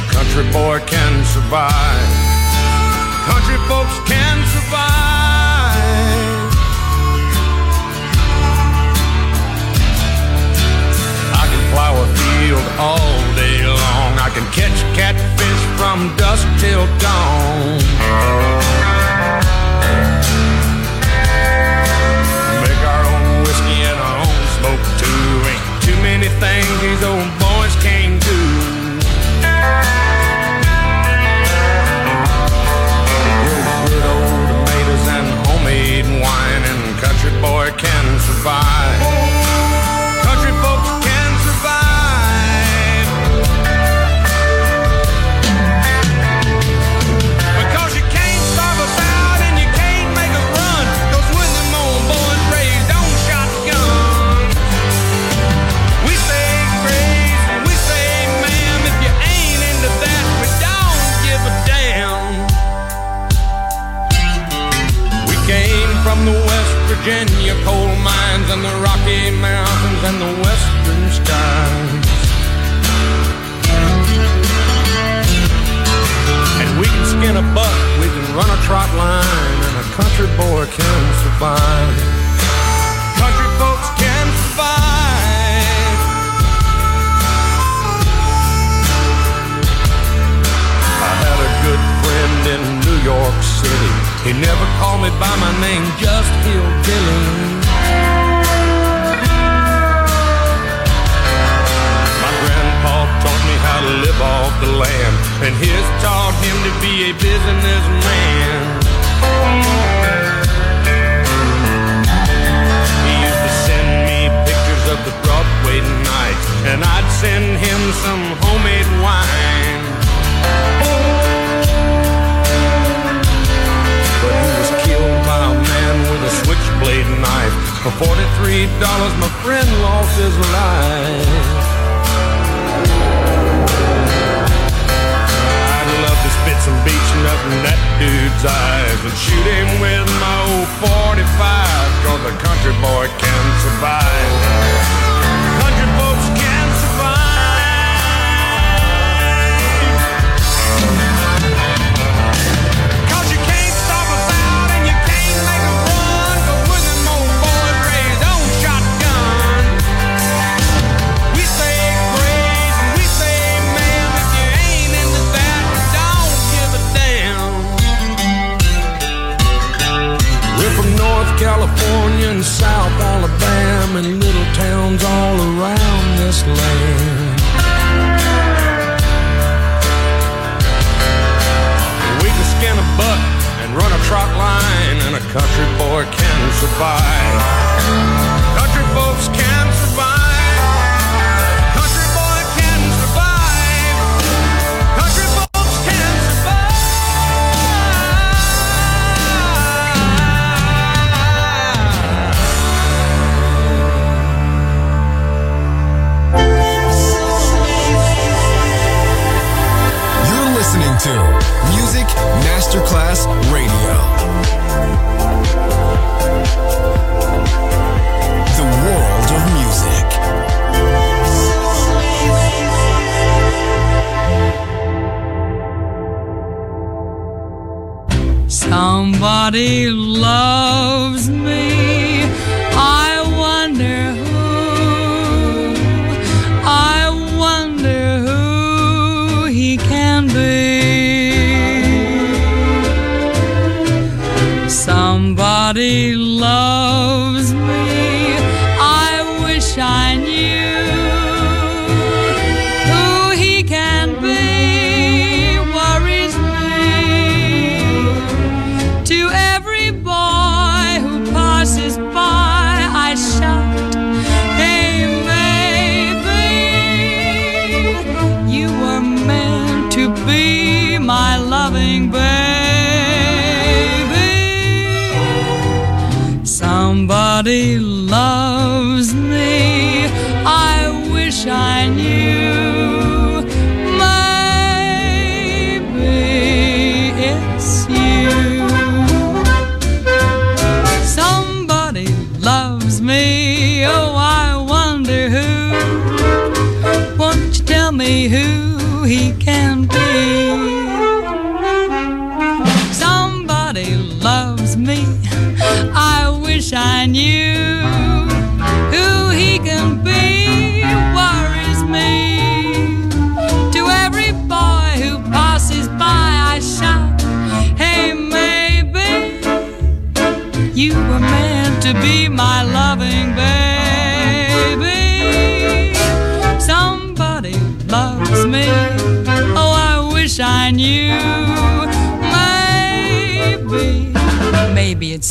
A country boy can survive. Country folks can survive. I can plow a field all day long. I can catch catfish from dusk till dawn. Make our own whiskey and our own smoke too. Ain't too many things these old boys survive. Country folks can survive. Because you can't starve us out and you can't make us run. 'Cause when them old boys raised on shotguns, we say grace and we say ma'am. If you ain't into that, we don't give a damn. We came from the West Virginia and the Rocky Mountains and the western skies. And we can skin a buck, we can run a trot line, and a country boy can survive. Country folks can survive. I had a good friend in New York City. He never called me by my name, just Hillbilly. How to live off the land, and his taught him to be a businessman. Somebody loves me.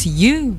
You.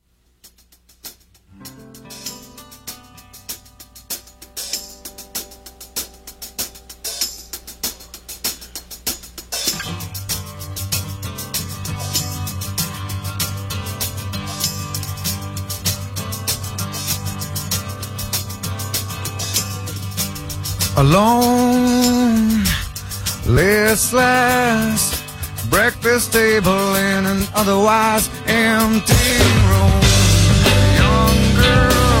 Alone, listless, breakfast table in an otherwise empty room. Young girl,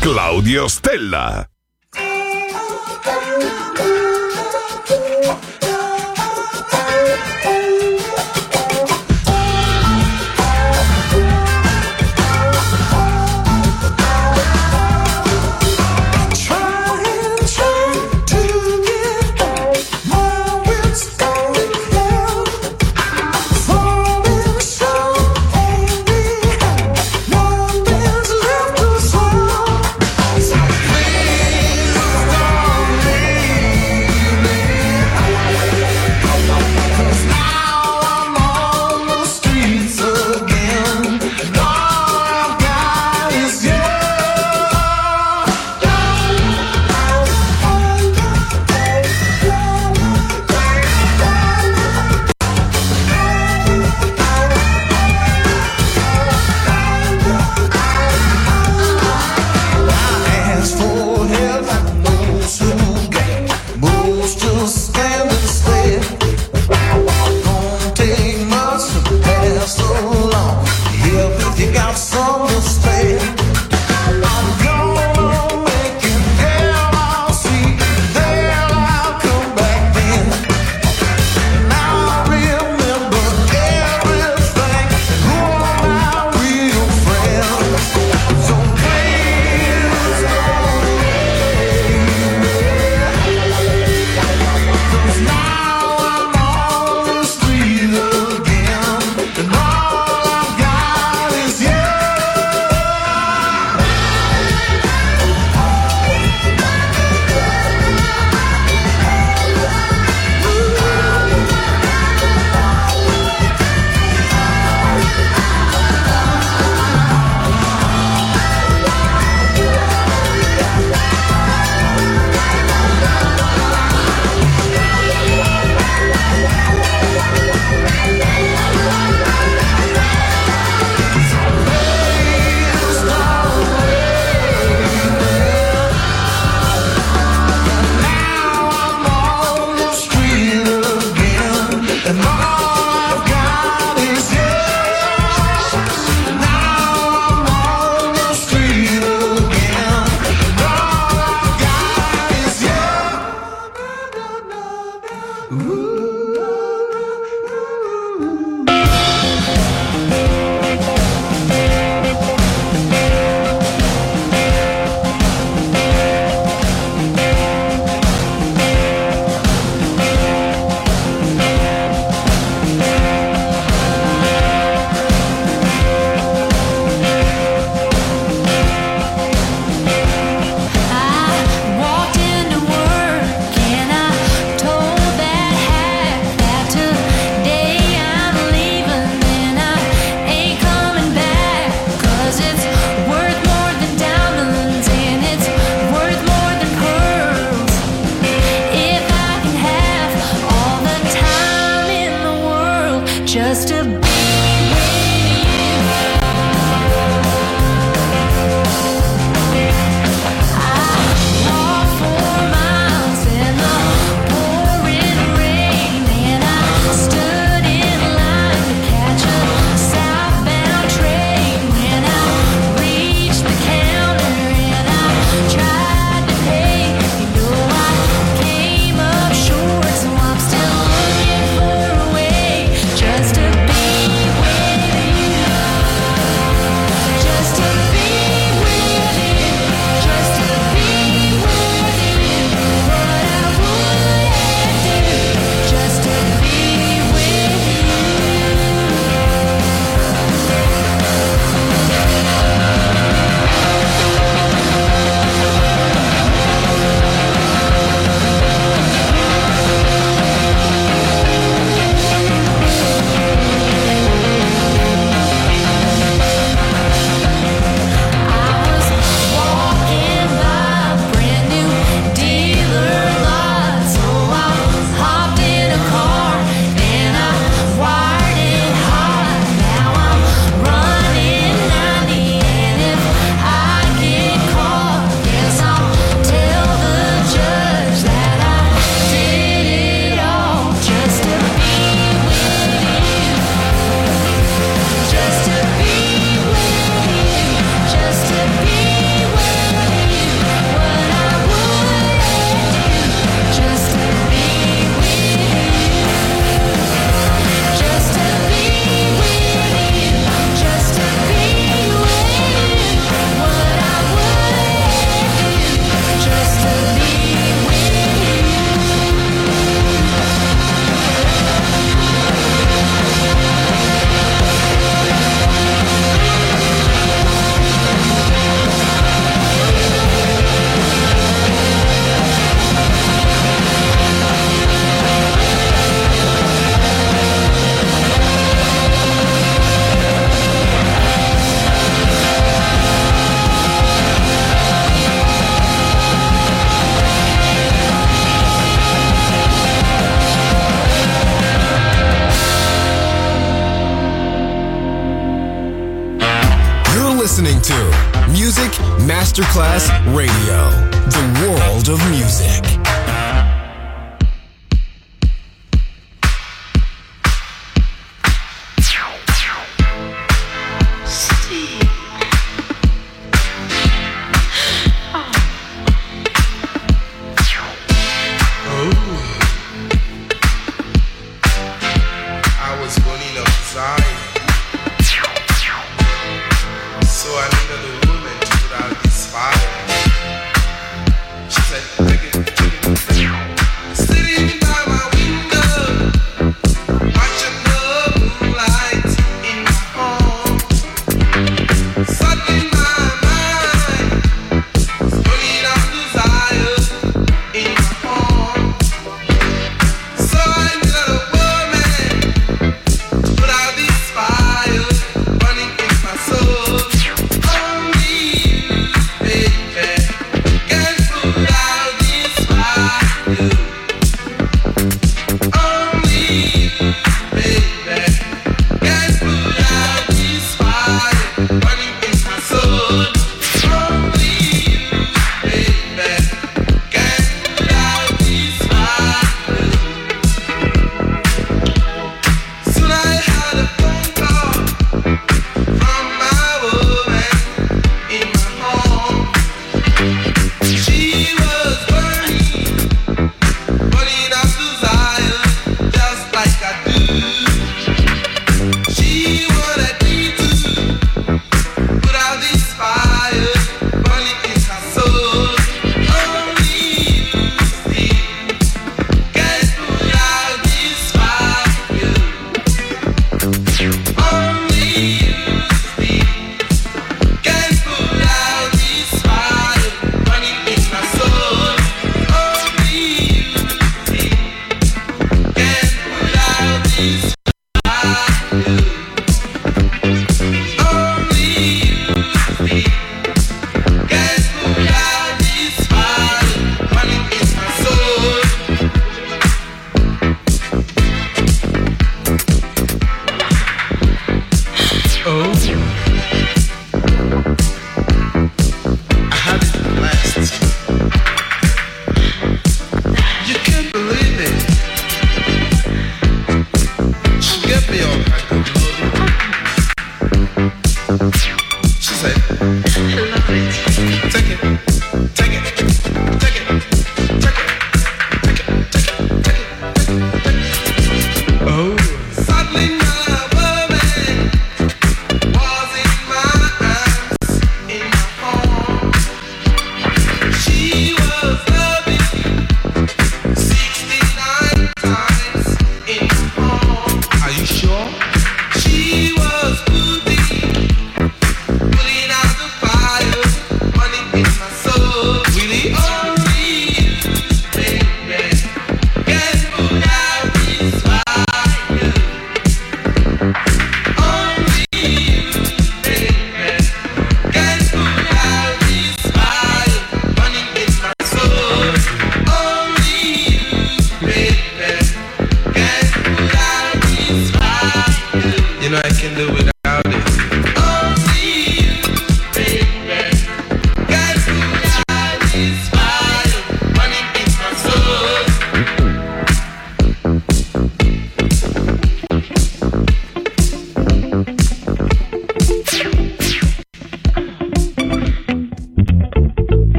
Claudio Stella.